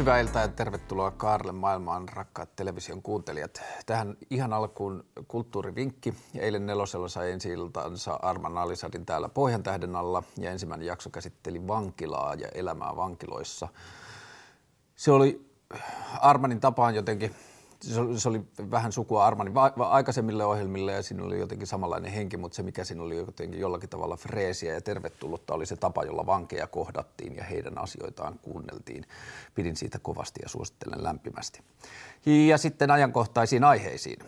Hyvää iltaa ja tervetuloa Kaarle maailmaan, rakkaat television kuuntelijat. Tähän ihan alkuun kulttuurivinkki. Eilen nelosella sai ensi iltansa Arman Alisadin täällä Pohjan tähden alla ja ensimmäinen jakso käsitteli vankilaa ja elämää vankiloissa. Se oli Armanin tapaan jotenkin se oli, vähän sukua Armanin aikaisemmille ohjelmille ja siinä oli jotenkin samanlainen henki, mutta se mikä siinä oli jotenkin jollakin tavalla freesiä ja tervetullutta oli se tapa, jolla vankeja kohdattiin ja heidän asioitaan kuunneltiin. Pidin siitä kovasti ja suosittelen lämpimästi. Ja sitten ajankohtaisiin aiheisiin.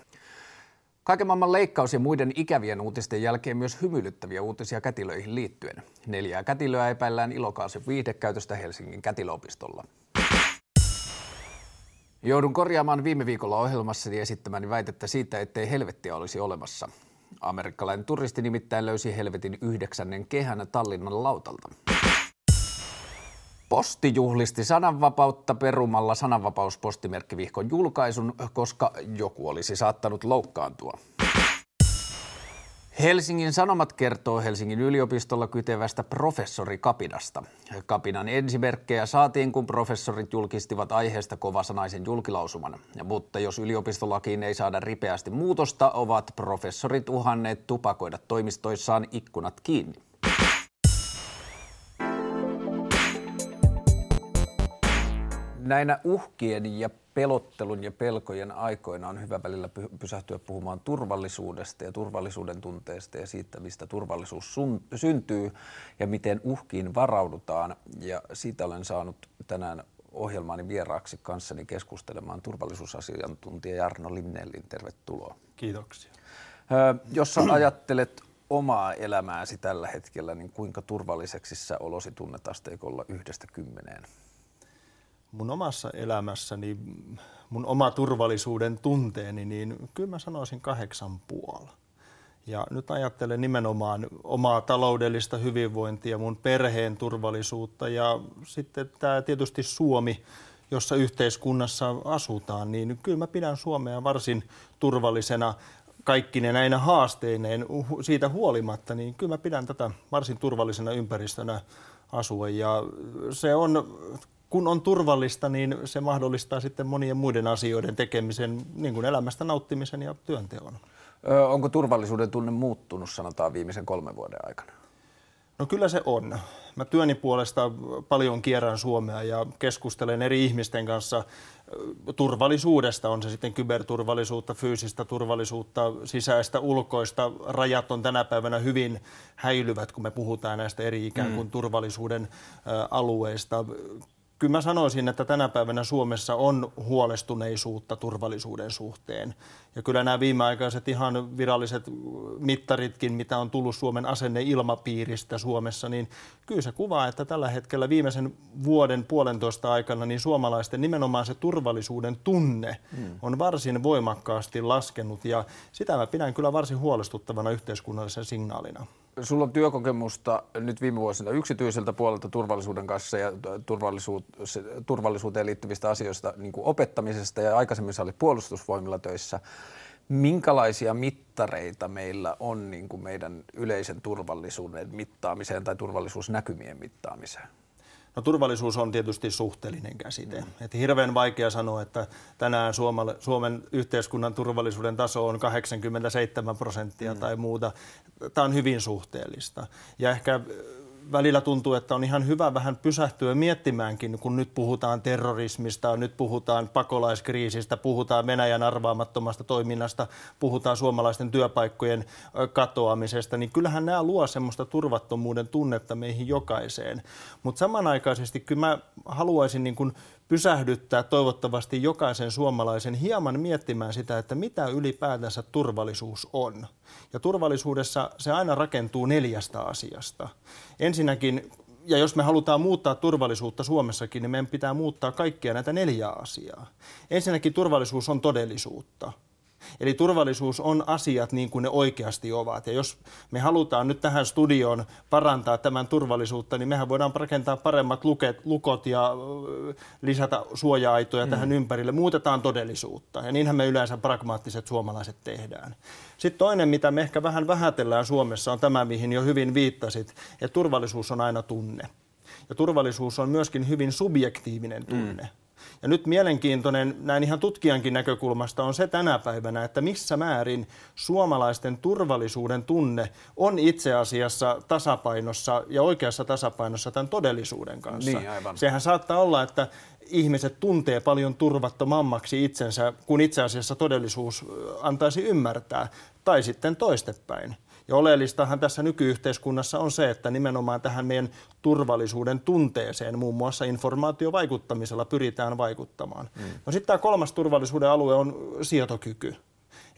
Kaiken maailman leikkaus ja muiden ikävien uutisten jälkeen myös hymyilyttäviä uutisia kätilöihin liittyen. Neljää kätilöä epäillään ilokaasen viihdekäytöstä Helsingin kätilöopistolla. Joudun korjaamaan viime viikolla ohjelmassani esittämäni väitettä siitä, ettei helvettiä olisi olemassa. Amerikkalainen turisti nimittäin löysi helvetin yhdeksännen kehän Tallinnan lautalta. Posti juhlisti sananvapautta perumalla sananvapauspostimerkkivihkon julkaisun, koska joku olisi saattanut loukkaantua. Helsingin Sanomat kertoo Helsingin yliopistolla kytevästä professori Kapinasta. Kapinan ensimerkkejä saatiin, kun professorit julkistivat aiheesta kovasanaisen julkilausuman. Mutta jos yliopistolakiin ei saada ripeästi muutosta, ovat professorit uhanneet tupakoida toimistoissaan ikkunat kiinni. Näinä uhkien ja pelottelun ja pelkojen aikoina on hyvä välillä pysähtyä puhumaan turvallisuudesta ja turvallisuuden tunteesta ja siitä, mistä turvallisuus sun, syntyy ja miten uhkiin varaudutaan. Ja siitä olen saanut tänään ohjelmaani vieraaksi kanssani keskustelemaan turvallisuusasiantuntija Jarno Limnellin. Tervetuloa. Kiitoksia. Ö, jos ajattelet omaa elämääsi tällä hetkellä, niin kuinka turvalliseksi sä olosi tunnet asteikolla yhdestä kymmeneen? Mun omassa elämässäni, mun oma turvallisuuden tunteeni, niin kyllä mä sanoisin kahdeksan puoli. Ja nyt ajattelen nimenomaan omaa taloudellista hyvinvointia, mun perheen turvallisuutta ja sitten tämä tietysti Suomi, jossa yhteiskunnassa asutaan, niin kyllä mä pidän Suomea varsin turvallisena kaikkine näinä haasteineen siitä huolimatta, niin kyllä mä pidän tätä varsin turvallisena ympäristönä asua. Ja se on kun on turvallista, niin se mahdollistaa sitten monien muiden asioiden tekemisen, niin kuin elämästä nauttimisen ja työnteon. Ö, onko turvallisuuden tunne muuttunut, sanotaan, viimeisen kolmen vuoden aikana? No kyllä se on. Mä työni puolesta paljon kierrän Suomea ja keskustelen eri ihmisten kanssa turvallisuudesta, on se sitten kyberturvallisuutta, fyysistä turvallisuutta, sisäistä, ulkoista. Rajat on tänä päivänä hyvin häilyvät, kun me puhutaan näistä eri ikään kuin mm. turvallisuuden alueista kyllä mä sanoisin, että tänä päivänä Suomessa on huolestuneisuutta turvallisuuden suhteen. Ja kyllä nämä viimeaikaiset ihan viralliset mittaritkin, mitä on tullut Suomen asenneilmapiiristä Suomessa, niin kyllä se kuvaa, että tällä hetkellä viimeisen vuoden puolentoista aikana niin suomalaisten nimenomaan se turvallisuuden tunne hmm. on varsin voimakkaasti laskenut ja sitä mä pidän kyllä varsin huolestuttavana yhteiskunnallisen signaalina. Sulla on työkokemusta nyt viime vuosina yksityiseltä puolelta turvallisuuden kanssa ja turvallisuuteen liittyvistä asioista niin kuin opettamisesta ja aikaisemmin sä olit puolustusvoimilla töissä. Minkälaisia mittareita meillä on niin kuin meidän yleisen turvallisuuden mittaamiseen tai turvallisuusnäkymien mittaamiseen? No turvallisuus on tietysti suhteellinen käsite. Mm. Et hirveän vaikea sanoa, että tänään Suomen yhteiskunnan turvallisuuden taso on 87 prosenttia mm. tai muuta. Tämä on hyvin suhteellista. Ja ehkä välillä tuntuu, että on ihan hyvä vähän pysähtyä miettimäänkin, kun nyt puhutaan terrorismista, nyt puhutaan pakolaiskriisistä, puhutaan Venäjän arvaamattomasta toiminnasta, puhutaan suomalaisten työpaikkojen katoamisesta, niin kyllähän nämä luo semmoista turvattomuuden tunnetta meihin jokaiseen. Mutta samanaikaisesti kyllä mä haluaisin niin kuin pysähdyttää toivottavasti jokaisen suomalaisen hieman miettimään sitä, että mitä ylipäätänsä turvallisuus on. Ja turvallisuudessa se aina rakentuu neljästä asiasta. Ensinnäkin, ja jos me halutaan muuttaa turvallisuutta Suomessakin, niin meidän pitää muuttaa kaikkia näitä neljää asiaa. Ensinnäkin turvallisuus on todellisuutta. Eli turvallisuus on asiat niin kuin ne oikeasti ovat. Ja jos me halutaan nyt tähän studioon parantaa tämän turvallisuutta, niin mehän voidaan rakentaa paremmat luket, lukot ja lisätä suoja-aitoja mm. tähän ympärille. Muutetaan todellisuutta. Ja niinhän me yleensä pragmaattiset suomalaiset tehdään. Sitten toinen, mitä me ehkä vähän vähätellään Suomessa, on tämä, mihin jo hyvin viittasit, että turvallisuus on aina tunne. Ja turvallisuus on myöskin hyvin subjektiivinen tunne. Mm. Ja nyt mielenkiintoinen näin ihan tutkijankin näkökulmasta on se tänä päivänä, että missä määrin suomalaisten turvallisuuden tunne on itse asiassa tasapainossa ja oikeassa tasapainossa tämän todellisuuden kanssa. Niin, aivan. Sehän saattaa olla, että ihmiset tuntee paljon turvattomammaksi itsensä, kun itse asiassa todellisuus antaisi ymmärtää, tai sitten toistepäin. Ja oleellistahan tässä nykyyhteiskunnassa on se, että nimenomaan tähän meidän turvallisuuden tunteeseen, muun muassa informaatiovaikuttamisella pyritään vaikuttamaan. Mm. No sitten tämä kolmas turvallisuuden alue on sietokyky.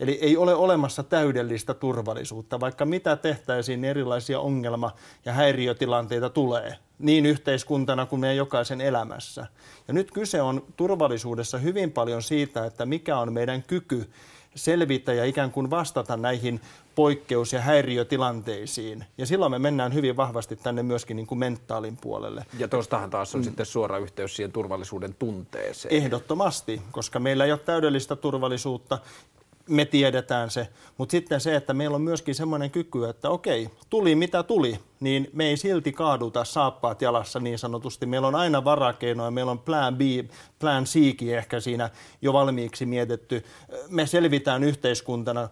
Eli ei ole olemassa täydellistä turvallisuutta, vaikka mitä tehtäisiin, niin erilaisia ongelma- ja häiriötilanteita tulee, niin yhteiskuntana kuin meidän jokaisen elämässä. Ja nyt kyse on turvallisuudessa hyvin paljon siitä, että mikä on meidän kyky selvitä ja ikään kuin vastata näihin poikkeus- ja häiriötilanteisiin. Ja silloin me mennään hyvin vahvasti tänne myöskin niin kuin mentaalin puolelle. Ja tuostahan taas on mm. sitten suora yhteys siihen turvallisuuden tunteeseen. Ehdottomasti, koska meillä ei ole täydellistä turvallisuutta me tiedetään se, mutta sitten se, että meillä on myöskin semmoinen kyky, että okei, tuli mitä tuli, niin me ei silti kaaduta saappaat jalassa niin sanotusti. Meillä on aina varakeinoja, meillä on plan B, plan C ehkä siinä jo valmiiksi mietitty. Me selvitään yhteiskuntana,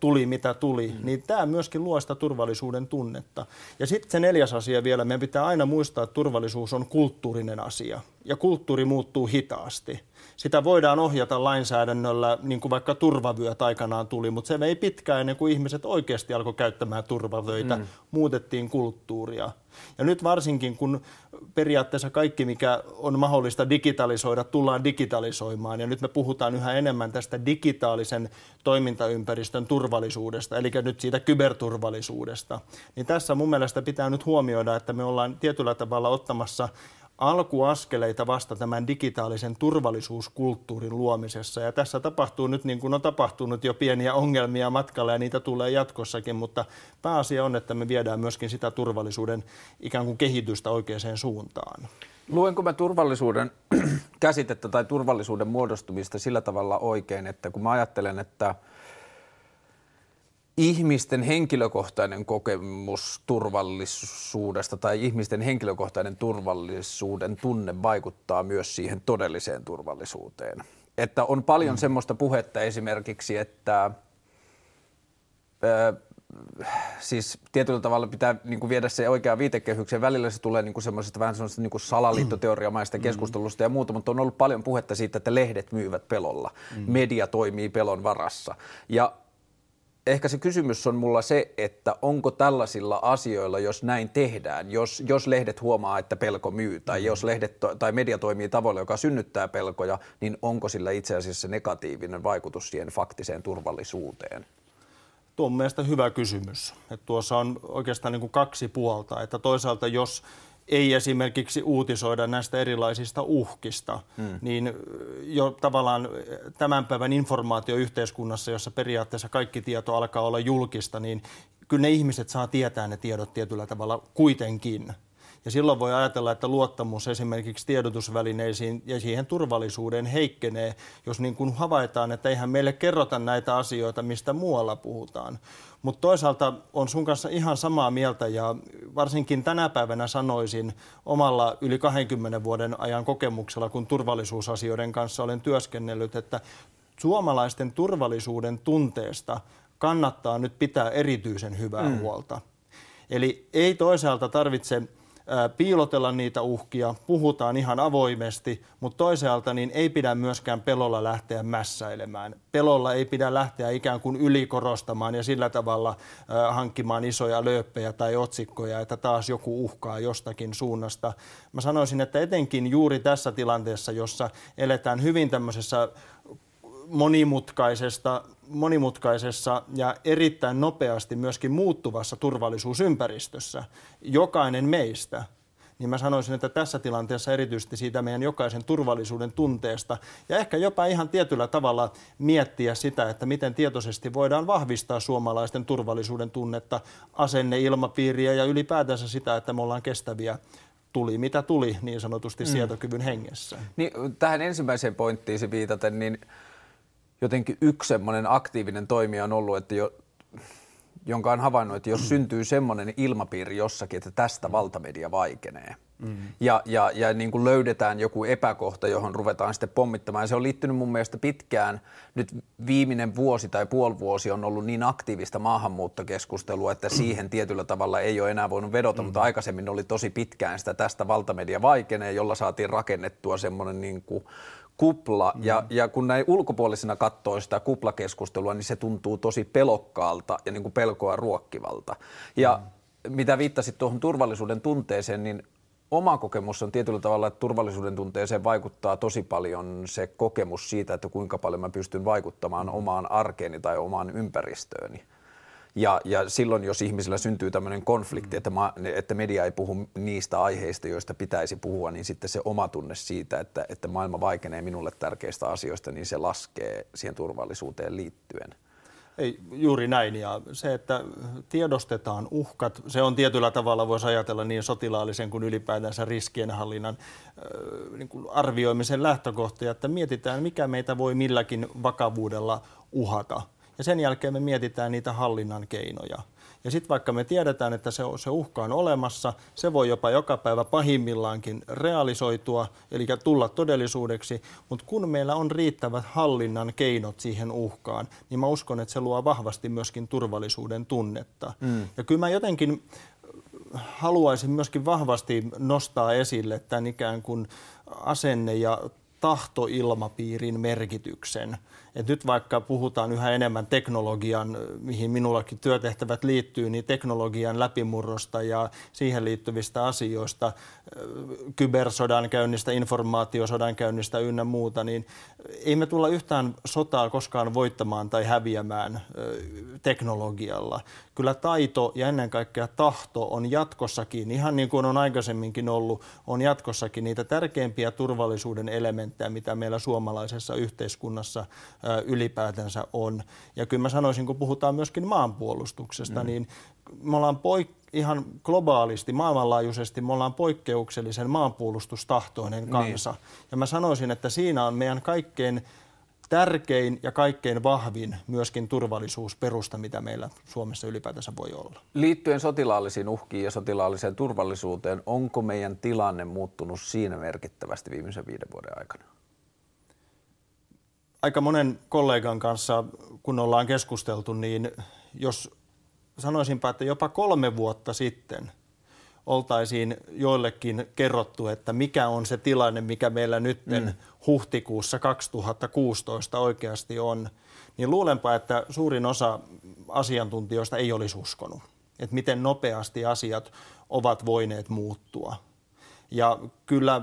tuli mitä tuli, mm. niin tämä myöskin luo sitä turvallisuuden tunnetta. Ja sitten se neljäs asia vielä, meidän pitää aina muistaa, että turvallisuus on kulttuurinen asia ja kulttuuri muuttuu hitaasti sitä voidaan ohjata lainsäädännöllä, niin kuin vaikka turvavyöt aikanaan tuli, mutta se ei pitkään ennen kuin ihmiset oikeasti alkoi käyttämään turvavöitä, mm. muutettiin kulttuuria. Ja nyt varsinkin, kun periaatteessa kaikki, mikä on mahdollista digitalisoida, tullaan digitalisoimaan. Ja nyt me puhutaan yhä enemmän tästä digitaalisen toimintaympäristön turvallisuudesta, eli nyt siitä kyberturvallisuudesta. Niin tässä mun mielestä pitää nyt huomioida, että me ollaan tietyllä tavalla ottamassa alkuaskeleita vasta tämän digitaalisen turvallisuuskulttuurin luomisessa. Ja tässä tapahtuu nyt niin kuin on tapahtunut jo pieniä ongelmia matkalla ja niitä tulee jatkossakin, mutta pääasia on, että me viedään myöskin sitä turvallisuuden ikään kuin kehitystä oikeaan suuntaan. Luenko mä turvallisuuden käsitettä tai turvallisuuden muodostumista sillä tavalla oikein, että kun mä ajattelen, että – ihmisten henkilökohtainen kokemus turvallisuudesta tai ihmisten henkilökohtainen turvallisuuden tunne vaikuttaa myös siihen todelliseen turvallisuuteen. Että on paljon mm. semmoista puhetta esimerkiksi, että ö, siis tietyllä tavalla pitää niin kuin viedä se oikea viitekehyksen. Välillä se tulee niin semmoisesta vähän semmoisesta niin salaliittoteoriamaista mm. keskustelusta ja muuta, mutta on ollut paljon puhetta siitä, että lehdet myyvät pelolla. Mm. Media toimii pelon varassa. Ja ehkä se kysymys on mulla se, että onko tällaisilla asioilla, jos näin tehdään, jos, jos lehdet huomaa, että pelko myy, tai mm. jos lehdet to, tai media toimii tavalla, joka synnyttää pelkoja, niin onko sillä itse asiassa negatiivinen vaikutus siihen faktiseen turvallisuuteen? Tuo on mielestäni hyvä kysymys. Että tuossa on oikeastaan niin kuin kaksi puolta. Että toisaalta jos ei esimerkiksi uutisoida näistä erilaisista uhkista, hmm. niin jo tavallaan tämän päivän informaatioyhteiskunnassa, jossa periaatteessa kaikki tieto alkaa olla julkista, niin kyllä ne ihmiset saa tietää ne tiedot tietyllä tavalla kuitenkin. Ja silloin voi ajatella, että luottamus esimerkiksi tiedotusvälineisiin ja siihen turvallisuuteen heikkenee, jos niin kuin havaitaan, että eihän meille kerrota näitä asioita, mistä muualla puhutaan. Mutta toisaalta on sun kanssa ihan samaa mieltä ja varsinkin tänä päivänä sanoisin omalla yli 20 vuoden ajan kokemuksella, kun turvallisuusasioiden kanssa olen työskennellyt, että suomalaisten turvallisuuden tunteesta kannattaa nyt pitää erityisen hyvää mm. huolta. Eli ei toisaalta tarvitse piilotella niitä uhkia, puhutaan ihan avoimesti, mutta toisaalta niin ei pidä myöskään pelolla lähteä mässäilemään. Pelolla ei pidä lähteä ikään kuin ylikorostamaan ja sillä tavalla hankkimaan isoja lööppejä tai otsikkoja, että taas joku uhkaa jostakin suunnasta. Mä sanoisin, että etenkin juuri tässä tilanteessa, jossa eletään hyvin tämmöisessä monimutkaisesta, monimutkaisessa ja erittäin nopeasti myöskin muuttuvassa turvallisuusympäristössä. Jokainen meistä niin mä sanoisin, että tässä tilanteessa erityisesti siitä meidän jokaisen turvallisuuden tunteesta ja ehkä jopa ihan tietyllä tavalla miettiä sitä, että miten tietoisesti voidaan vahvistaa suomalaisten turvallisuuden tunnetta, asenneilmapiiriä ja ylipäätänsä sitä, että me ollaan kestäviä tuli mitä tuli niin sanotusti mm. sietokyvyn hengessä. Niin, tähän ensimmäiseen pointtiin viitaten, niin jotenkin yksi semmoinen aktiivinen toimija on ollut, että jo jonka on havainnut, että jos syntyy semmoinen ilmapiiri jossakin, että tästä valtamedia vaikenee, mm. ja, ja, ja niin kuin löydetään joku epäkohta, johon ruvetaan sitten pommittamaan. Ja se on liittynyt mun mielestä pitkään, nyt viimeinen vuosi tai puoli vuosi on ollut niin aktiivista maahanmuuttokeskustelua, että siihen tietyllä tavalla ei ole enää voinut vedota, mm. mutta aikaisemmin oli tosi pitkään sitä tästä valtamedia vaikenee, jolla saatiin rakennettua semmoinen niin kuin kupla, mm. ja, ja kun näin ulkopuolisena katsoo sitä kuplakeskustelua, niin se tuntuu tosi pelokkaalta ja niin kuin pelkoa ruokkivalta. Ja mm. mitä viittasit tuohon turvallisuuden tunteeseen, niin oma kokemus on tietyllä tavalla, että turvallisuuden tunteeseen vaikuttaa tosi paljon se kokemus siitä, että kuinka paljon mä pystyn vaikuttamaan mm. omaan arkeeni tai omaan ympäristööni. Ja, ja silloin, jos ihmisillä syntyy tämmöinen konflikti, että, ma, että media ei puhu niistä aiheista, joista pitäisi puhua, niin sitten se oma tunne siitä, että, että maailma vaikenee minulle tärkeistä asioista, niin se laskee siihen turvallisuuteen liittyen. Ei, juuri näin. Ja se, että tiedostetaan uhkat, se on tietyllä tavalla, voisi ajatella niin sotilaallisen kuin ylipäätänsä riskienhallinnan äh, niin kuin arvioimisen lähtökohtia, että mietitään, mikä meitä voi milläkin vakavuudella uhata – ja sen jälkeen me mietitään niitä hallinnan keinoja. Ja sitten vaikka me tiedetään, että se, se uhka on olemassa, se voi jopa joka päivä pahimmillaankin realisoitua, eli tulla todellisuudeksi, mutta kun meillä on riittävät hallinnan keinot siihen uhkaan, niin mä uskon, että se luo vahvasti myöskin turvallisuuden tunnetta. Mm. Ja kyllä mä jotenkin haluaisin myöskin vahvasti nostaa esille tämän ikään kuin asenne- ja tahtoilmapiirin merkityksen. Et nyt vaikka puhutaan yhä enemmän teknologian, mihin minullakin työtehtävät liittyy, niin teknologian läpimurrosta ja siihen liittyvistä asioista, kybersodan käynnistä, informaatiosodan käynnistä ynnä muuta, niin ei me tulla yhtään sotaa koskaan voittamaan tai häviämään teknologialla. Kyllä taito ja ennen kaikkea tahto on jatkossakin, ihan niin kuin on aikaisemminkin ollut, on jatkossakin niitä tärkeimpiä turvallisuuden elementtejä, mitä meillä suomalaisessa yhteiskunnassa ylipäätänsä on. Ja kyllä mä sanoisin, kun puhutaan myöskin maanpuolustuksesta, mm. niin me ollaan poik- ihan globaalisti, maailmanlaajuisesti, me ollaan poikkeuksellisen maanpuolustustahtoinen niin. kansa. Niin. Ja mä sanoisin, että siinä on meidän kaikkein tärkein ja kaikkein vahvin myöskin turvallisuusperusta, mitä meillä Suomessa ylipäätänsä voi olla. Liittyen sotilaallisiin uhkiin ja sotilaalliseen turvallisuuteen, onko meidän tilanne muuttunut siinä merkittävästi viimeisen viiden vuoden aikana? Aika monen kollegan kanssa, kun ollaan keskusteltu, niin jos sanoisinpa, että jopa kolme vuotta sitten oltaisiin joillekin kerrottu, että mikä on se tilanne, mikä meillä nyt mm. huhtikuussa 2016 oikeasti on, niin luulenpa, että suurin osa asiantuntijoista ei olisi uskonut, että miten nopeasti asiat ovat voineet muuttua. Ja kyllä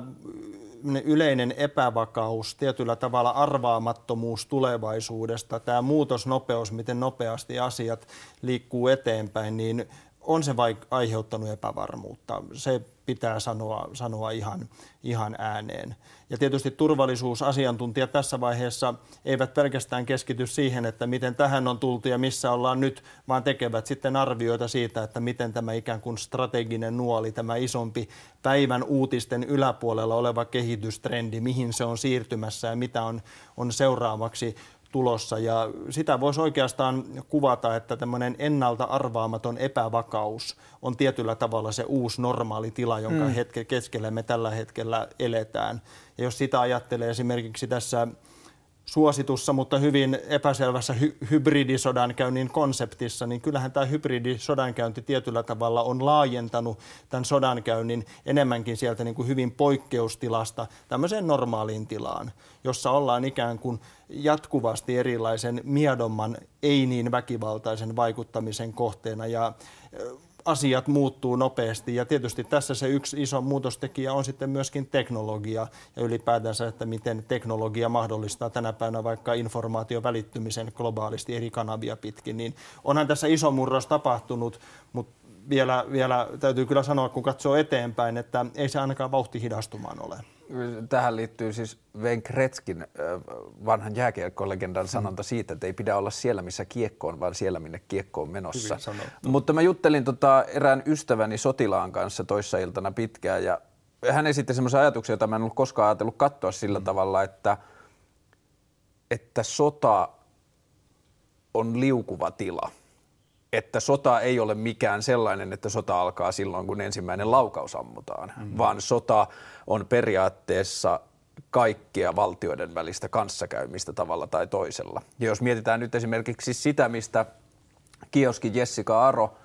yleinen epävakaus, tietyllä tavalla arvaamattomuus tulevaisuudesta, tämä muutosnopeus, miten nopeasti asiat liikkuu eteenpäin, niin on se vaik- aiheuttanut epävarmuutta. Se pitää sanoa, sanoa ihan, ihan ääneen. Ja tietysti turvallisuusasiantuntijat tässä vaiheessa eivät pelkästään keskity siihen, että miten tähän on tultu ja missä ollaan nyt, vaan tekevät sitten arvioita siitä, että miten tämä ikään kuin strateginen nuoli, tämä isompi päivän uutisten yläpuolella oleva kehitystrendi, mihin se on siirtymässä ja mitä on, on seuraavaksi tulossa. Ja sitä voisi oikeastaan kuvata, että tämmöinen ennalta arvaamaton epävakaus on tietyllä tavalla se uusi normaali tila, jonka mm. hetke, keskellä me tällä hetkellä eletään. Ja jos sitä ajattelee esimerkiksi tässä suositussa, mutta hyvin epäselvässä hy- hybridisodankäynnin konseptissa, niin kyllähän tämä hybridisodankäynti tietyllä tavalla on laajentanut tämän sodankäynnin enemmänkin sieltä niin kuin hyvin poikkeustilasta tämmöiseen normaaliin tilaan, jossa ollaan ikään kuin jatkuvasti erilaisen miedomman, ei niin väkivaltaisen vaikuttamisen kohteena. Ja asiat muuttuu nopeasti ja tietysti tässä se yksi iso muutostekijä on sitten myöskin teknologia ja ylipäätänsä, että miten teknologia mahdollistaa tänä päivänä vaikka informaation välittymisen globaalisti eri kanavia pitkin, niin onhan tässä iso murros tapahtunut, mutta vielä, vielä täytyy kyllä sanoa, kun katsoo eteenpäin, että ei se ainakaan vauhti hidastumaan ole. Tähän liittyy siis Wayne Kretskin vanhan jääkiekkolegendan sanonta siitä, että ei pidä olla siellä, missä kiekko on, vaan siellä, minne kiekko on menossa. Mutta mä juttelin tota erään ystäväni sotilaan kanssa toissa iltana pitkään ja hän esitti semmoisen ajatuksen, jota mä en ollut koskaan ajatellut katsoa sillä mm. tavalla, että, että sota on liukuva tila – että sota ei ole mikään sellainen, että sota alkaa silloin, kun ensimmäinen laukaus ammutaan, mm. vaan sota on periaatteessa kaikkia valtioiden välistä kanssakäymistä tavalla tai toisella. Ja jos mietitään nyt esimerkiksi sitä, mistä kioski Jessica Aro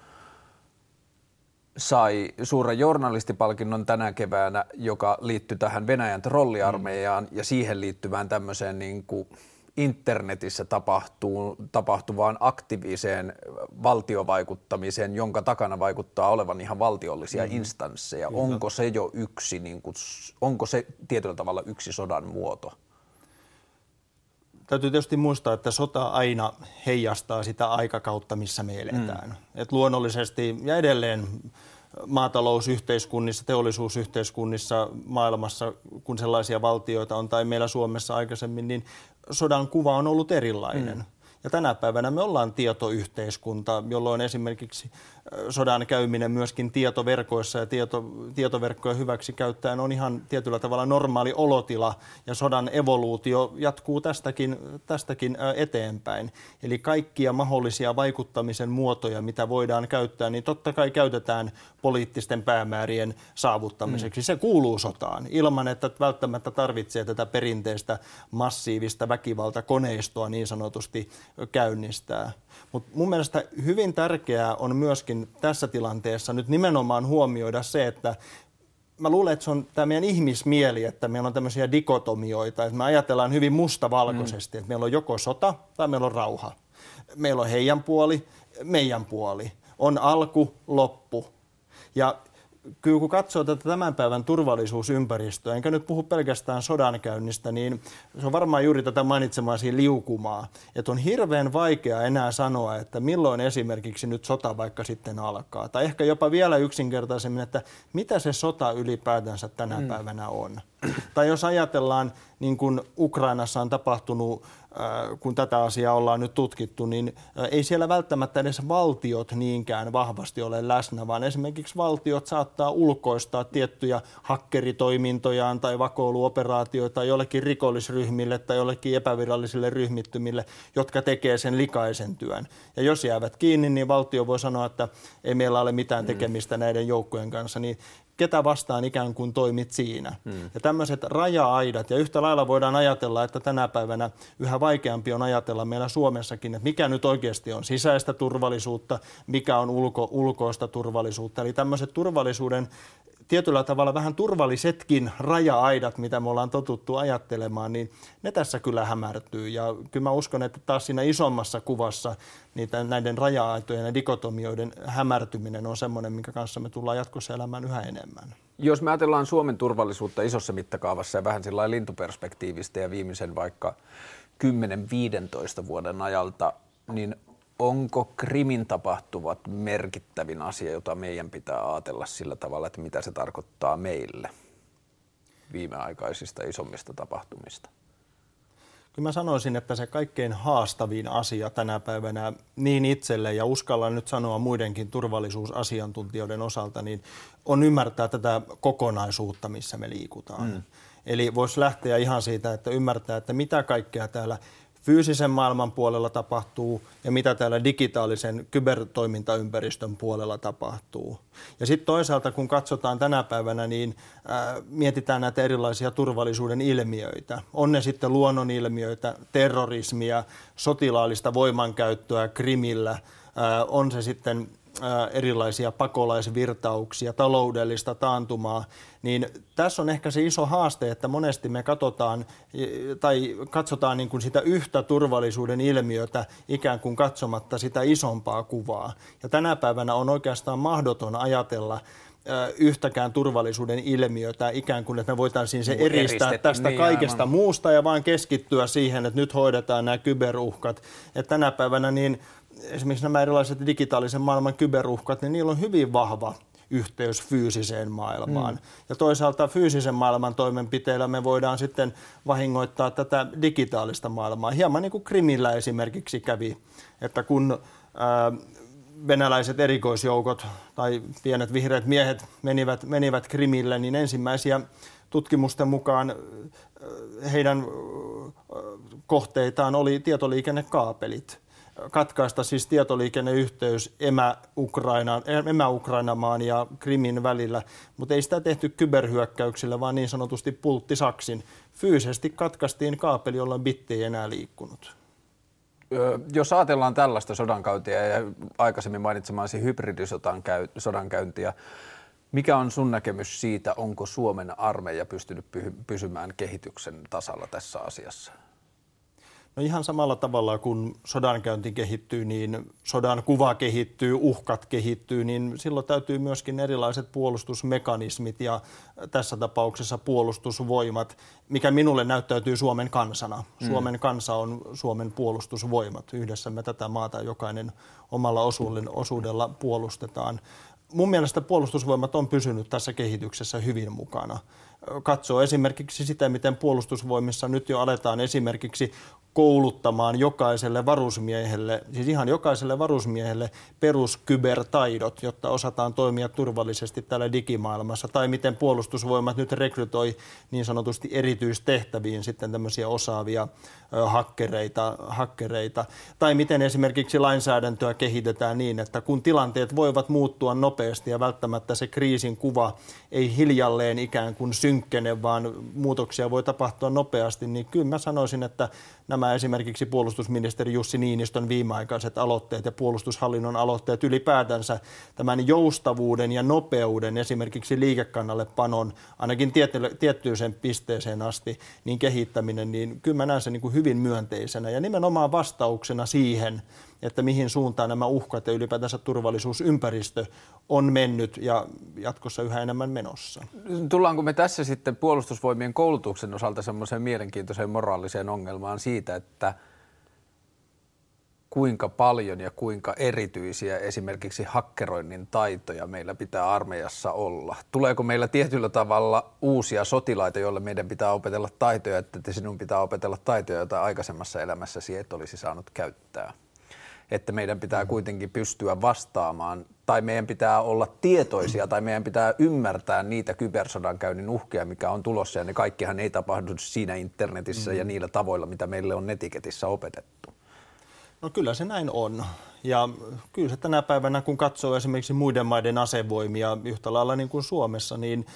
sai suuren journalistipalkinnon tänä keväänä, joka liittyi tähän Venäjän trolliarmeijaan mm. ja siihen liittyvään tämmöiseen niin kuin internetissä tapahtuu, tapahtuvaan aktiiviseen valtiovaikuttamiseen, jonka takana vaikuttaa olevan ihan valtiollisia mm-hmm. instansseja. Kyllä. Onko se jo yksi, niin kuin, onko se tietyllä tavalla yksi sodan muoto? Täytyy tietysti muistaa, että sota aina heijastaa sitä aikakautta, missä me eletään. Mm. Et luonnollisesti ja edelleen maatalousyhteiskunnissa, teollisuusyhteiskunnissa maailmassa, kun sellaisia valtioita on, tai meillä Suomessa aikaisemmin, niin sodan kuva on ollut erilainen. Mm. Ja tänä päivänä me ollaan tietoyhteiskunta, jolloin esimerkiksi sodan käyminen myöskin tietoverkoissa ja tieto, tietoverkkoja hyväksi käyttäen on ihan tietyllä tavalla normaali olotila ja sodan evoluutio jatkuu tästäkin, tästäkin eteenpäin. Eli kaikkia mahdollisia vaikuttamisen muotoja, mitä voidaan käyttää, niin totta kai käytetään poliittisten päämäärien saavuttamiseksi. Mm. Se kuuluu sotaan ilman, että välttämättä tarvitsee tätä perinteistä massiivista väkivaltakoneistoa niin sanotusti käynnistää. Mutta mun mielestä hyvin tärkeää on myöskin tässä tilanteessa nyt nimenomaan huomioida se, että mä luulen, että se on tämä meidän ihmismieli, että meillä on tämmöisiä dikotomioita, että me ajatellaan hyvin mustavalkoisesti, mm. että meillä on joko sota tai meillä on rauha. Meillä on heidän puoli, meidän puoli. On alku, loppu. Ja kyllä kun katsoo tätä tämän päivän turvallisuusympäristöä, enkä nyt puhu pelkästään sodankäynnistä, niin se on varmaan juuri tätä mainitsemaasi liukumaa. Että on hirveän vaikea enää sanoa, että milloin esimerkiksi nyt sota vaikka sitten alkaa. Tai ehkä jopa vielä yksinkertaisemmin, että mitä se sota ylipäätänsä tänä mm. päivänä on. Tai jos ajatellaan, niin kuin Ukrainassa on tapahtunut kun tätä asiaa ollaan nyt tutkittu, niin äh, ei siellä välttämättä edes valtiot niinkään vahvasti ole läsnä, vaan esimerkiksi valtiot saattaa ulkoistaa tiettyjä hakkeritoimintojaan tai vakoiluoperaatioita jollekin rikollisryhmille tai jollekin epävirallisille ryhmittymille, jotka tekee sen likaisen työn. Ja jos jäävät kiinni, niin valtio voi sanoa, että ei meillä ole mitään mm. tekemistä näiden joukkojen kanssa. Niin ketä vastaan ikään kuin toimit siinä. Hmm. Ja tämmöiset raja-aidat, ja yhtä lailla voidaan ajatella, että tänä päivänä yhä vaikeampi on ajatella meillä Suomessakin, että mikä nyt oikeasti on sisäistä turvallisuutta, mikä on ulko, ulkoista turvallisuutta. Eli tämmöiset turvallisuuden tietyllä tavalla vähän turvallisetkin raja-aidat, mitä me ollaan totuttu ajattelemaan, niin ne tässä kyllä hämärtyy. Ja kyllä mä uskon, että taas siinä isommassa kuvassa niitä, näiden raja-aitojen ja dikotomioiden hämärtyminen on semmoinen, minkä kanssa me tullaan jatkossa elämään yhä enemmän. Jos me ajatellaan Suomen turvallisuutta isossa mittakaavassa ja vähän sillä lintuperspektiivistä ja viimeisen vaikka 10-15 vuoden ajalta, niin onko Krimin tapahtuvat merkittävin asia, jota meidän pitää ajatella sillä tavalla, että mitä se tarkoittaa meille viimeaikaisista isommista tapahtumista? Kyllä mä sanoisin, että se kaikkein haastavin asia tänä päivänä niin itselle ja uskallan nyt sanoa muidenkin turvallisuusasiantuntijoiden osalta, niin on ymmärtää tätä kokonaisuutta, missä me liikutaan. Mm. Eli voisi lähteä ihan siitä, että ymmärtää, että mitä kaikkea täällä fyysisen maailman puolella tapahtuu ja mitä täällä digitaalisen kybertoimintaympäristön puolella tapahtuu. Ja sitten toisaalta, kun katsotaan tänä päivänä, niin ää, mietitään näitä erilaisia turvallisuuden ilmiöitä. On ne sitten luonnonilmiöitä, terrorismia, sotilaallista voimankäyttöä Krimillä, ää, on se sitten erilaisia pakolaisvirtauksia, taloudellista taantumaa, niin tässä on ehkä se iso haaste, että monesti me katsotaan tai katsotaan niin kuin sitä yhtä turvallisuuden ilmiötä ikään kuin katsomatta sitä isompaa kuvaa. Ja tänä päivänä on oikeastaan mahdoton ajatella yhtäkään turvallisuuden ilmiötä ikään kuin, että me voitaisiin se eristää tästä niin, kaikesta aivan. muusta ja vaan keskittyä siihen, että nyt hoidetaan nämä kyberuhkat. Että tänä päivänä niin esimerkiksi nämä erilaiset digitaalisen maailman kyberuhkat, niin niillä on hyvin vahva yhteys fyysiseen maailmaan. Mm. Ja toisaalta fyysisen maailman toimenpiteillä me voidaan sitten vahingoittaa tätä digitaalista maailmaa. Hieman niin kuin Krimillä esimerkiksi kävi, että kun ää, venäläiset erikoisjoukot tai pienet vihreät miehet menivät, menivät Krimille, niin ensimmäisiä tutkimusten mukaan heidän kohteitaan oli tietoliikennekaapelit – katkaista siis tietoliikenneyhteys emä-Ukraina, emä-Ukrainamaan ja Krimin välillä, mutta ei sitä tehty kyberhyökkäyksillä, vaan niin sanotusti pulttisaksin. Fyysisesti katkaistiin kaapeli, jolla bitti ei enää liikkunut. Jos ajatellaan tällaista sodankäyntiä ja aikaisemmin mainitsemaasi hybridisodankäyntiä, mikä on sun näkemys siitä, onko Suomen armeija pystynyt pysymään kehityksen tasalla tässä asiassa? No ihan samalla tavalla kun sodankäynti kehittyy, niin sodan kuva kehittyy, uhkat kehittyy, niin silloin täytyy myöskin erilaiset puolustusmekanismit ja tässä tapauksessa puolustusvoimat, mikä minulle näyttäytyy Suomen kansana. Mm. Suomen kansa on Suomen puolustusvoimat. Yhdessä me tätä maata jokainen omalla osuudella puolustetaan. Mun mielestä puolustusvoimat on pysynyt tässä kehityksessä hyvin mukana katsoo esimerkiksi sitä, miten puolustusvoimissa nyt jo aletaan esimerkiksi kouluttamaan jokaiselle varusmiehelle, siis ihan jokaiselle varusmiehelle peruskybertaidot, jotta osataan toimia turvallisesti täällä digimaailmassa, tai miten puolustusvoimat nyt rekrytoi niin sanotusti erityistehtäviin sitten tämmöisiä osaavia hakkereita, hakkereita, tai miten esimerkiksi lainsäädäntöä kehitetään niin, että kun tilanteet voivat muuttua nopeasti ja välttämättä se kriisin kuva ei hiljalleen ikään kuin synkkene, vaan muutoksia voi tapahtua nopeasti, niin kyllä mä sanoisin, että nämä esimerkiksi puolustusministeri Jussi Niinistön viimeaikaiset aloitteet ja puolustushallinnon aloitteet ylipäätänsä tämän joustavuuden ja nopeuden esimerkiksi liikekannalle panon ainakin tiettyyn pisteeseen asti niin kehittäminen, niin kyllä mä näen sen niin kuin hyvin myönteisenä ja nimenomaan vastauksena siihen, että mihin suuntaan nämä uhkat ja ylipäätänsä turvallisuusympäristö on mennyt ja jatkossa yhä enemmän menossa. Tullaanko me tässä sitten puolustusvoimien koulutuksen osalta semmoiseen mielenkiintoiseen moraaliseen ongelmaan siitä, että kuinka paljon ja kuinka erityisiä esimerkiksi hakkeroinnin taitoja meillä pitää armeijassa olla? Tuleeko meillä tietyllä tavalla uusia sotilaita, joille meidän pitää opetella taitoja, että sinun pitää opetella taitoja, joita aikaisemmassa elämässäsi et olisi saanut käyttää? Että meidän pitää kuitenkin pystyä vastaamaan tai meidän pitää olla tietoisia tai meidän pitää ymmärtää niitä kybersodankäynnin uhkia, mikä on tulossa ja ne kaikkihan ei tapahdu siinä internetissä mm. ja niillä tavoilla, mitä meille on netiketissä opetettu. No kyllä se näin on. Ja kyllä se tänä päivänä, kun katsoo esimerkiksi muiden maiden asevoimia yhtä lailla niin kuin Suomessa, niin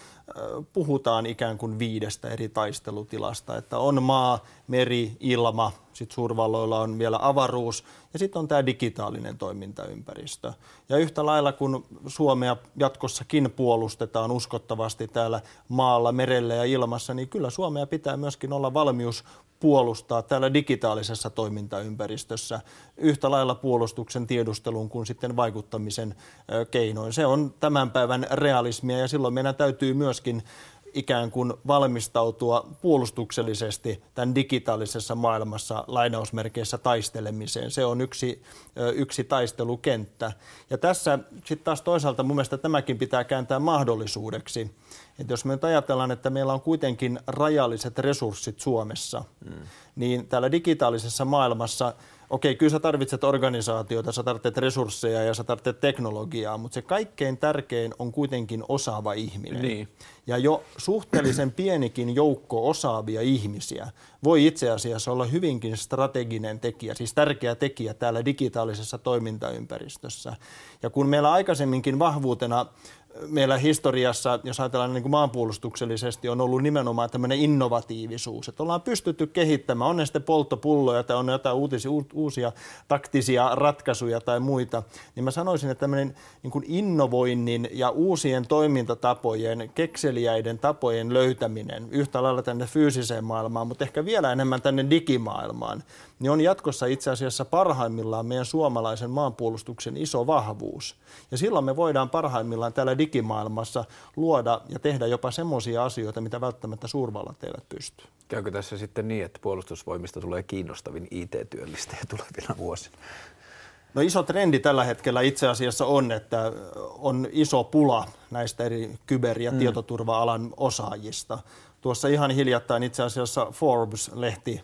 puhutaan ikään kuin viidestä eri taistelutilasta. Että on maa, meri, ilma, sitten suurvalloilla on vielä avaruus ja sitten on tämä digitaalinen toimintaympäristö. Ja yhtä lailla kun Suomea jatkossakin puolustetaan uskottavasti täällä maalla, merellä ja ilmassa, niin kyllä Suomea pitää myöskin olla valmius puolustaa täällä digitaalisessa toimintaympäristössä yhtä lailla puolustuksen tiedustelun kuin sitten vaikuttamisen keinoin. Se on tämän päivän realismia ja silloin meidän täytyy myöskin ikään kuin valmistautua puolustuksellisesti tämän digitaalisessa maailmassa lainausmerkeissä taistelemiseen. Se on yksi, yksi taistelukenttä. Ja tässä sitten taas toisaalta mun mielestä tämäkin pitää kääntää mahdollisuudeksi. Että jos me nyt ajatellaan, että meillä on kuitenkin rajalliset resurssit Suomessa, mm. niin täällä digitaalisessa maailmassa – okei, kyllä sä tarvitset organisaatiota, sä tarvitset resursseja ja sä tarvitset teknologiaa, mutta se kaikkein tärkein on kuitenkin osaava ihminen. Niin. Ja jo suhteellisen pienikin joukko osaavia ihmisiä voi itse asiassa olla hyvinkin strateginen tekijä, siis tärkeä tekijä täällä digitaalisessa toimintaympäristössä. Ja kun meillä aikaisemminkin vahvuutena meillä historiassa, jos ajatellaan niin kuin maanpuolustuksellisesti, on ollut nimenomaan tämmöinen innovatiivisuus. Että ollaan pystytty kehittämään, on ne sitten polttopulloja tai on jotain uutisia, uusia taktisia ratkaisuja tai muita, niin mä sanoisin, että tämmöinen niin kuin innovoinnin ja uusien toimintatapojen, kekseliäiden tapojen löytäminen yhtä lailla tänne fyysiseen maailmaan, mutta ehkä vielä enemmän tänne digimaailmaan, niin on jatkossa itse asiassa parhaimmillaan meidän suomalaisen maanpuolustuksen iso vahvuus. Ja silloin me voidaan parhaimmillaan täällä digimaailmassa luoda ja tehdä jopa semmoisia asioita, mitä välttämättä suurvallat eivät pysty. Käykö tässä sitten niin, että puolustusvoimista tulee kiinnostavin IT-työllistäjä tulevina vuosina? No iso trendi tällä hetkellä itse asiassa on, että on iso pula näistä eri kyber- ja mm. tietoturva-alan osaajista. Tuossa ihan hiljattain itse asiassa Forbes-lehti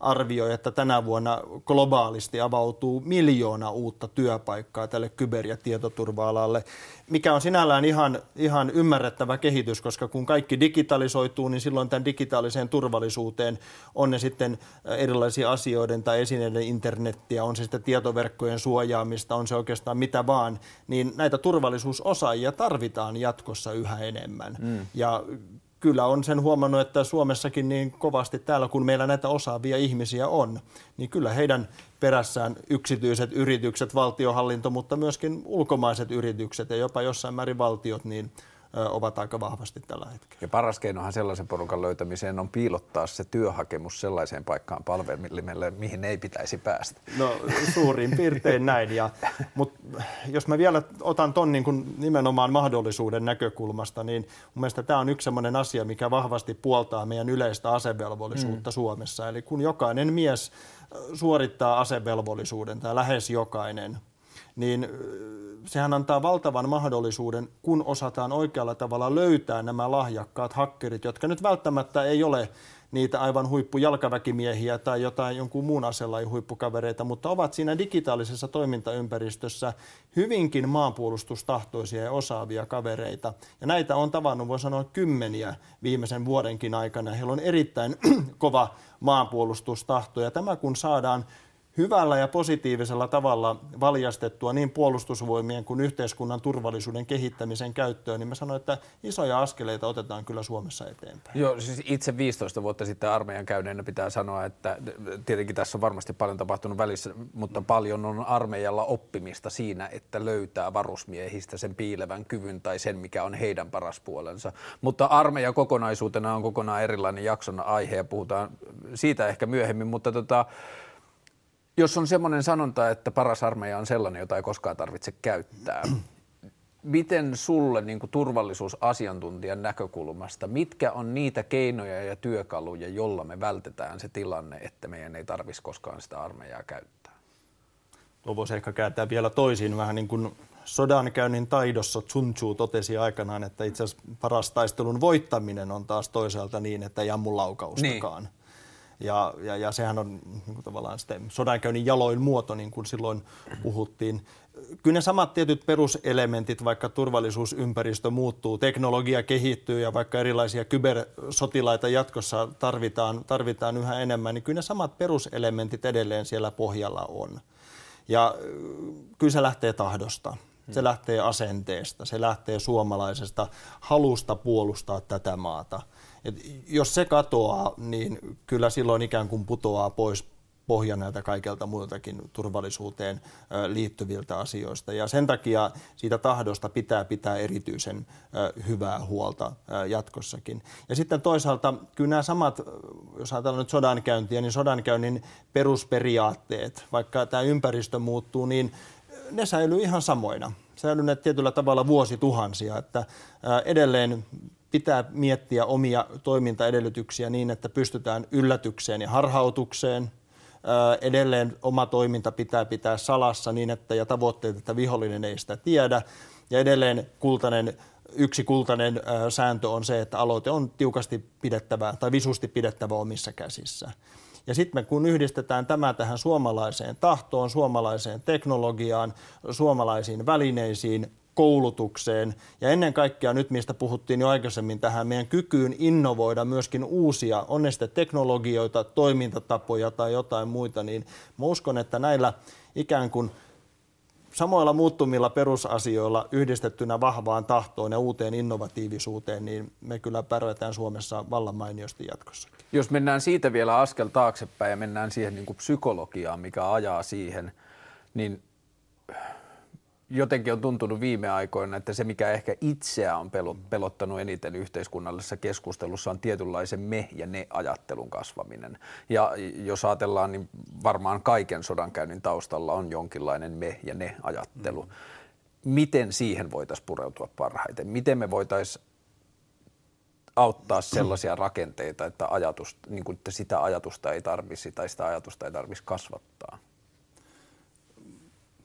arvioi, että tänä vuonna globaalisti avautuu miljoona uutta työpaikkaa tälle kyber- ja tietoturva-alalle, mikä on sinällään ihan, ihan ymmärrettävä kehitys, koska kun kaikki digitalisoituu, niin silloin tämän digitaaliseen turvallisuuteen on ne sitten erilaisia asioiden tai esineiden internettiä, on se sitten tietoverkkojen suojaamista, on se oikeastaan mitä vaan, niin näitä turvallisuusosaajia tarvitaan jatkossa yhä enemmän. Mm. Ja kyllä on sen huomannut, että Suomessakin niin kovasti täällä, kun meillä näitä osaavia ihmisiä on, niin kyllä heidän perässään yksityiset yritykset, valtiohallinto, mutta myöskin ulkomaiset yritykset ja jopa jossain määrin valtiot, niin ovat aika vahvasti tällä hetkellä. Ja paras keinohan sellaisen porukan löytämiseen on piilottaa se työhakemus sellaiseen paikkaan palvelimelle, mihin ei pitäisi päästä. No suurin piirtein näin. Ja, mutta jos mä vielä otan ton niin kuin nimenomaan mahdollisuuden näkökulmasta, niin mun mielestä tämä on yksi sellainen asia, mikä vahvasti puoltaa meidän yleistä asevelvollisuutta mm. Suomessa. Eli kun jokainen mies suorittaa asevelvollisuuden, tai lähes jokainen, niin sehän antaa valtavan mahdollisuuden, kun osataan oikealla tavalla löytää nämä lahjakkaat hakkerit, jotka nyt välttämättä ei ole niitä aivan huippujalkaväkimiehiä tai jotain jonkun muun aselajin huippukavereita, mutta ovat siinä digitaalisessa toimintaympäristössä hyvinkin maanpuolustustahtoisia ja osaavia kavereita. Ja näitä on tavannut, voi sanoa, kymmeniä viimeisen vuodenkin aikana. Heillä on erittäin kova maanpuolustustahto ja tämä kun saadaan hyvällä ja positiivisella tavalla valjastettua niin puolustusvoimien kuin yhteiskunnan turvallisuuden kehittämisen käyttöön, niin mä sanoin, että isoja askeleita otetaan kyllä Suomessa eteenpäin. Joo, siis itse 15 vuotta sitten armeijan käyneenä pitää sanoa, että tietenkin tässä on varmasti paljon tapahtunut välissä, mutta paljon on armeijalla oppimista siinä, että löytää varusmiehistä sen piilevän kyvyn tai sen, mikä on heidän paras puolensa. Mutta armeija kokonaisuutena on kokonaan erilainen jakson aihe ja puhutaan siitä ehkä myöhemmin, mutta tota, jos on semmoinen sanonta, että paras armeija on sellainen, jota ei koskaan tarvitse käyttää, miten sulle niin kuin turvallisuusasiantuntijan näkökulmasta, mitkä on niitä keinoja ja työkaluja, jolla me vältetään se tilanne, että meidän ei tarvitsisi koskaan sitä armeijaa käyttää? Tuo voisi ehkä kääntää vielä toisin, vähän niin kuin sodankäynnin taidossa Sun Tzu totesi aikanaan, että itse asiassa paras taistelun voittaminen on taas toisaalta niin, että ei ammu laukaustakaan. Niin. Ja, ja, ja sehän on niin kuin tavallaan sitten sodankäynnin jaloin muoto, niin kuin silloin puhuttiin. Kyllä ne samat tietyt peruselementit, vaikka turvallisuusympäristö muuttuu, teknologia kehittyy ja vaikka erilaisia kybersotilaita jatkossa tarvitaan, tarvitaan yhä enemmän, niin kyllä ne samat peruselementit edelleen siellä pohjalla on. Ja kyllä se lähtee tahdosta. Se lähtee asenteesta, se lähtee suomalaisesta halusta puolustaa tätä maata – et jos se katoaa, niin kyllä silloin ikään kuin putoaa pois pohja näiltä kaikelta muiltakin turvallisuuteen liittyviltä asioista. Ja sen takia siitä tahdosta pitää pitää erityisen hyvää huolta jatkossakin. Ja sitten toisaalta kyllä nämä samat, jos ajatellaan nyt sodankäyntiä, niin sodankäynnin perusperiaatteet, vaikka tämä ympäristö muuttuu, niin ne säilyy ihan samoina. Säilyneet tietyllä tavalla vuosituhansia, että edelleen pitää miettiä omia toimintaedellytyksiä niin, että pystytään yllätykseen ja harhautukseen. Edelleen oma toiminta pitää pitää salassa niin, että ja tavoitteet, että vihollinen ei sitä tiedä. Ja edelleen kultainen, yksi kultainen sääntö on se, että aloite on tiukasti pidettävä tai visusti pidettävä omissa käsissä. Ja sitten kun yhdistetään tämä tähän suomalaiseen tahtoon, suomalaiseen teknologiaan, suomalaisiin välineisiin, koulutukseen ja ennen kaikkea nyt, mistä puhuttiin jo aikaisemmin, tähän meidän kykyyn innovoida myöskin uusia, on ne sitten teknologioita, toimintatapoja tai jotain muita, niin mä uskon, että näillä ikään kuin samoilla muuttumilla perusasioilla yhdistettynä vahvaan tahtoon ja uuteen innovatiivisuuteen, niin me kyllä pärjätään Suomessa vallan mainiosti jatkossa. Jos mennään siitä vielä askel taaksepäin ja mennään siihen niin kuin psykologiaan, mikä ajaa siihen, niin jotenkin on tuntunut viime aikoina, että se mikä ehkä itseä on pelottanut eniten yhteiskunnallisessa keskustelussa on tietynlaisen me ja ne ajattelun kasvaminen. Ja jos ajatellaan, niin varmaan kaiken sodankäynnin taustalla on jonkinlainen me ja ne ajattelu. Mm. Miten siihen voitaisiin pureutua parhaiten? Miten me voitaisiin auttaa sellaisia rakenteita, että, ajatus, niin kuin, että sitä ajatusta ei tarvisi tai sitä ajatusta ei tarvitsisi kasvattaa?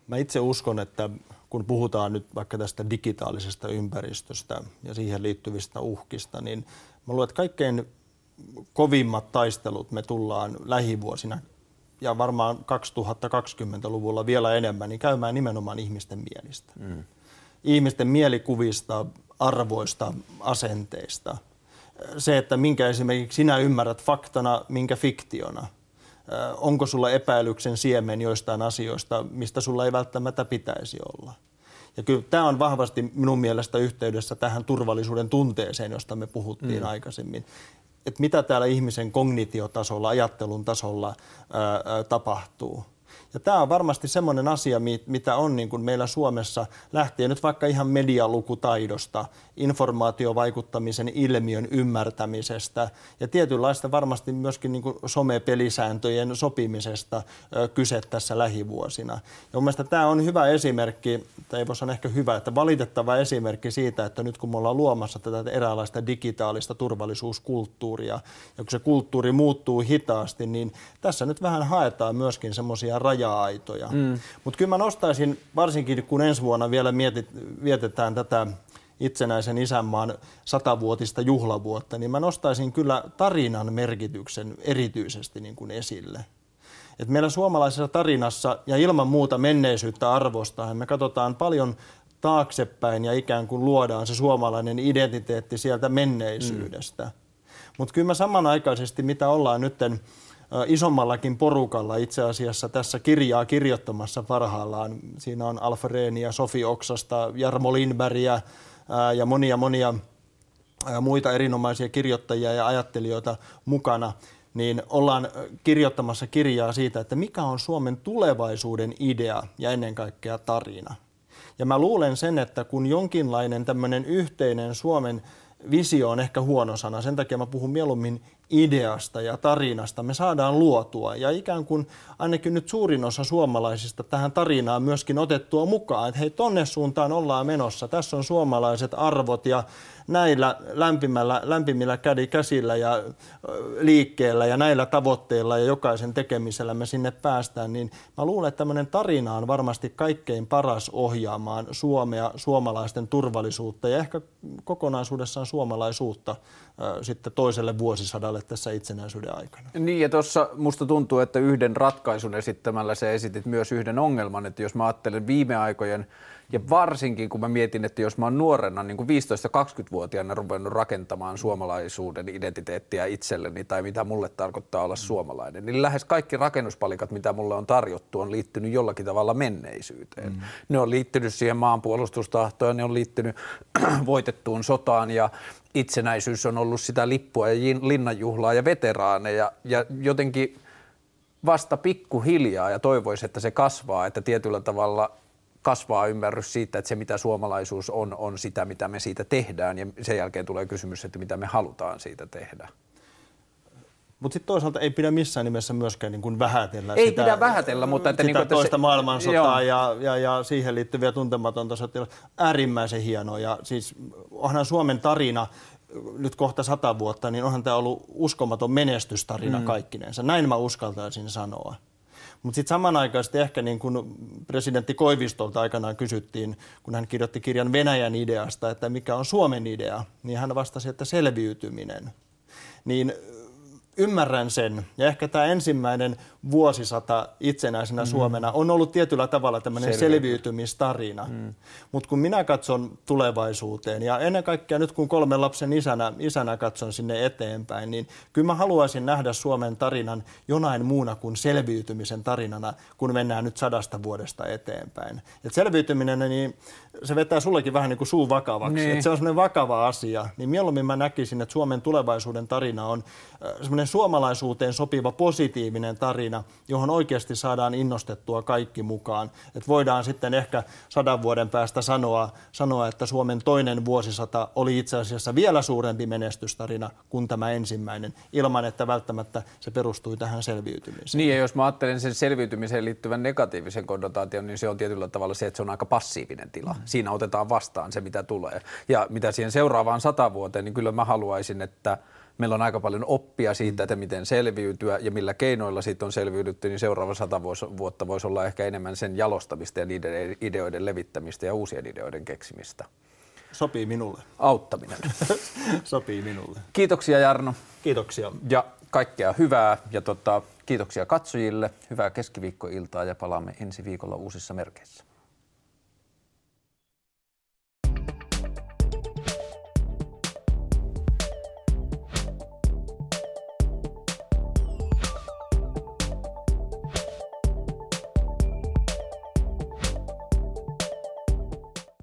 Mä itse uskon, että kun puhutaan nyt vaikka tästä digitaalisesta ympäristöstä ja siihen liittyvistä uhkista, niin mä luulen, että kaikkein kovimmat taistelut me tullaan lähivuosina ja varmaan 2020-luvulla vielä enemmän, niin käymään nimenomaan ihmisten mielistä. Mm. Ihmisten mielikuvista, arvoista, asenteista. Se, että minkä esimerkiksi sinä ymmärrät faktana, minkä fiktiona. Onko sulla epäilyksen siemen joistain asioista, mistä sulla ei välttämättä pitäisi olla. Ja kyllä tämä on vahvasti minun mielestä yhteydessä tähän turvallisuuden tunteeseen, josta me puhuttiin mm. aikaisemmin että mitä täällä ihmisen kognitiotasolla, ajattelun tasolla ää, ää, tapahtuu. Ja tämä on varmasti semmoinen asia, mitä on niin kuin meillä Suomessa lähtien nyt vaikka ihan medialukutaidosta, informaatiovaikuttamisen ilmiön ymmärtämisestä ja tietynlaista varmasti myöskin niin kuin somepelisääntöjen sopimisesta kyse tässä lähivuosina. Ja mun mielestä tämä on hyvä esimerkki, tai ei voi sanoa ehkä hyvä, että valitettava esimerkki siitä, että nyt kun me ollaan luomassa tätä eräänlaista digitaalista turvallisuuskulttuuria, ja kun se kulttuuri muuttuu hitaasti, niin tässä nyt vähän haetaan myöskin semmoisia raja-aitoja. Mm. Mutta kyllä mä nostaisin, varsinkin kun ensi vuonna vielä mietit, vietetään tätä itsenäisen isänmaan satavuotista juhlavuotta, niin mä nostaisin kyllä tarinan merkityksen erityisesti niin kuin esille. Et meillä suomalaisessa tarinassa ja ilman muuta menneisyyttä arvostaa, me katsotaan paljon taaksepäin ja ikään kuin luodaan se suomalainen identiteetti sieltä menneisyydestä. Mm. Mutta kyllä mä samanaikaisesti, mitä ollaan nytten isommallakin porukalla itse asiassa tässä kirjaa kirjoittamassa parhaillaan. Siinä on Alfa Sofi Oksasta, Jarmo Lindbergia, ja monia monia muita erinomaisia kirjoittajia ja ajattelijoita mukana, niin ollaan kirjoittamassa kirjaa siitä, että mikä on Suomen tulevaisuuden idea ja ennen kaikkea tarina. Ja mä luulen sen, että kun jonkinlainen tämmöinen yhteinen Suomen visio on ehkä huono sana, sen takia mä puhun mieluummin ideasta ja tarinasta me saadaan luotua. Ja ikään kuin ainakin nyt suurin osa suomalaisista tähän tarinaan myöskin otettua mukaan, että hei tonne suuntaan ollaan menossa, tässä on suomalaiset arvot ja näillä lämpimällä, lämpimillä kädi käsillä ja liikkeellä ja näillä tavoitteilla ja jokaisen tekemisellä me sinne päästään, niin mä luulen, että tämmöinen tarina on varmasti kaikkein paras ohjaamaan Suomea, suomalaisten turvallisuutta ja ehkä kokonaisuudessaan suomalaisuutta sitten toiselle vuosisadalle tässä itsenäisyyden aikana. Niin ja tuossa musta tuntuu, että yhden ratkaisun esittämällä se esitit myös yhden ongelman, että jos mä ajattelen viime aikojen ja varsinkin kun mä mietin, että jos mä oon nuorena niin kuin 15-20-vuotiaana ruvennut rakentamaan suomalaisuuden identiteettiä itselleni tai mitä mulle tarkoittaa olla suomalainen, niin lähes kaikki rakennuspalikat, mitä mulle on tarjottu, on liittynyt jollakin tavalla menneisyyteen. Mm. Ne on liittynyt siihen maanpuolustustahtoon, ne on liittynyt voitettuun sotaan ja itsenäisyys on ollut sitä lippua ja linnanjuhlaa ja veteraaneja ja jotenkin vasta pikkuhiljaa ja toivoisi, että se kasvaa, että tietyllä tavalla kasvaa ymmärrys siitä, että se mitä suomalaisuus on, on sitä, mitä me siitä tehdään ja sen jälkeen tulee kysymys, että mitä me halutaan siitä tehdä. Mutta sitten toisaalta ei pidä missään nimessä myöskään niin kuin vähätellä ei sitä, pidä vähätellä, mutta että sitä niin kuin, toista se, maailmansotaa ja, ja, ja, siihen liittyviä tuntematonta sotia. Äärimmäisen hienoa ja siis onhan Suomen tarina nyt kohta sata vuotta, niin onhan tämä ollut uskomaton menestystarina mm. kaikkinensa. Näin mä uskaltaisin sanoa. Mutta sitten samanaikaisesti ehkä niin kuin presidentti Koivistolta aikanaan kysyttiin, kun hän kirjoitti kirjan Venäjän ideasta, että mikä on Suomen idea, niin hän vastasi, että selviytyminen. Niin ymmärrän sen. Ja ehkä tämä ensimmäinen vuosisata itsenäisenä mm. Suomena on ollut tietyllä tavalla tämmöinen selviytymistarina. Mm. Mutta kun minä katson tulevaisuuteen ja ennen kaikkea nyt kun kolmen lapsen isänä, isänä katson sinne eteenpäin, niin kyllä mä haluaisin nähdä Suomen tarinan jonain muuna kuin selviytymisen tarinana, kun mennään nyt sadasta vuodesta eteenpäin. Et selviytyminen, niin se vetää sullekin vähän niin kuin suu vakavaksi. Niin. Et se on semmoinen vakava asia. Niin mieluummin mä näkisin, että Suomen tulevaisuuden tarina on semmoinen suomalaisuuteen sopiva positiivinen tarina, johon oikeasti saadaan innostettua kaikki mukaan. Että voidaan sitten ehkä sadan vuoden päästä sanoa, sanoa, että Suomen toinen vuosisata oli itse asiassa vielä suurempi menestystarina kuin tämä ensimmäinen, ilman että välttämättä se perustui tähän selviytymiseen. Niin ja jos mä ajattelen sen selviytymiseen liittyvän negatiivisen konnotaation, niin se on tietyllä tavalla se, että se on aika passiivinen tila. Mm. Siinä otetaan vastaan se, mitä tulee. Ja mitä siihen seuraavaan sata vuoteen, niin kyllä mä haluaisin, että – meillä on aika paljon oppia siitä, mm. että miten selviytyä ja millä keinoilla siitä on selviydytty, niin seuraava sata vuotta voisi olla ehkä enemmän sen jalostamista ja niiden ideoiden levittämistä ja uusien ideoiden keksimistä. Sopii minulle. Auttaminen. Sopii minulle. Kiitoksia Jarno. Kiitoksia. Ja kaikkea hyvää ja tota, kiitoksia katsojille. Hyvää keskiviikkoiltaa ja palaamme ensi viikolla uusissa merkeissä.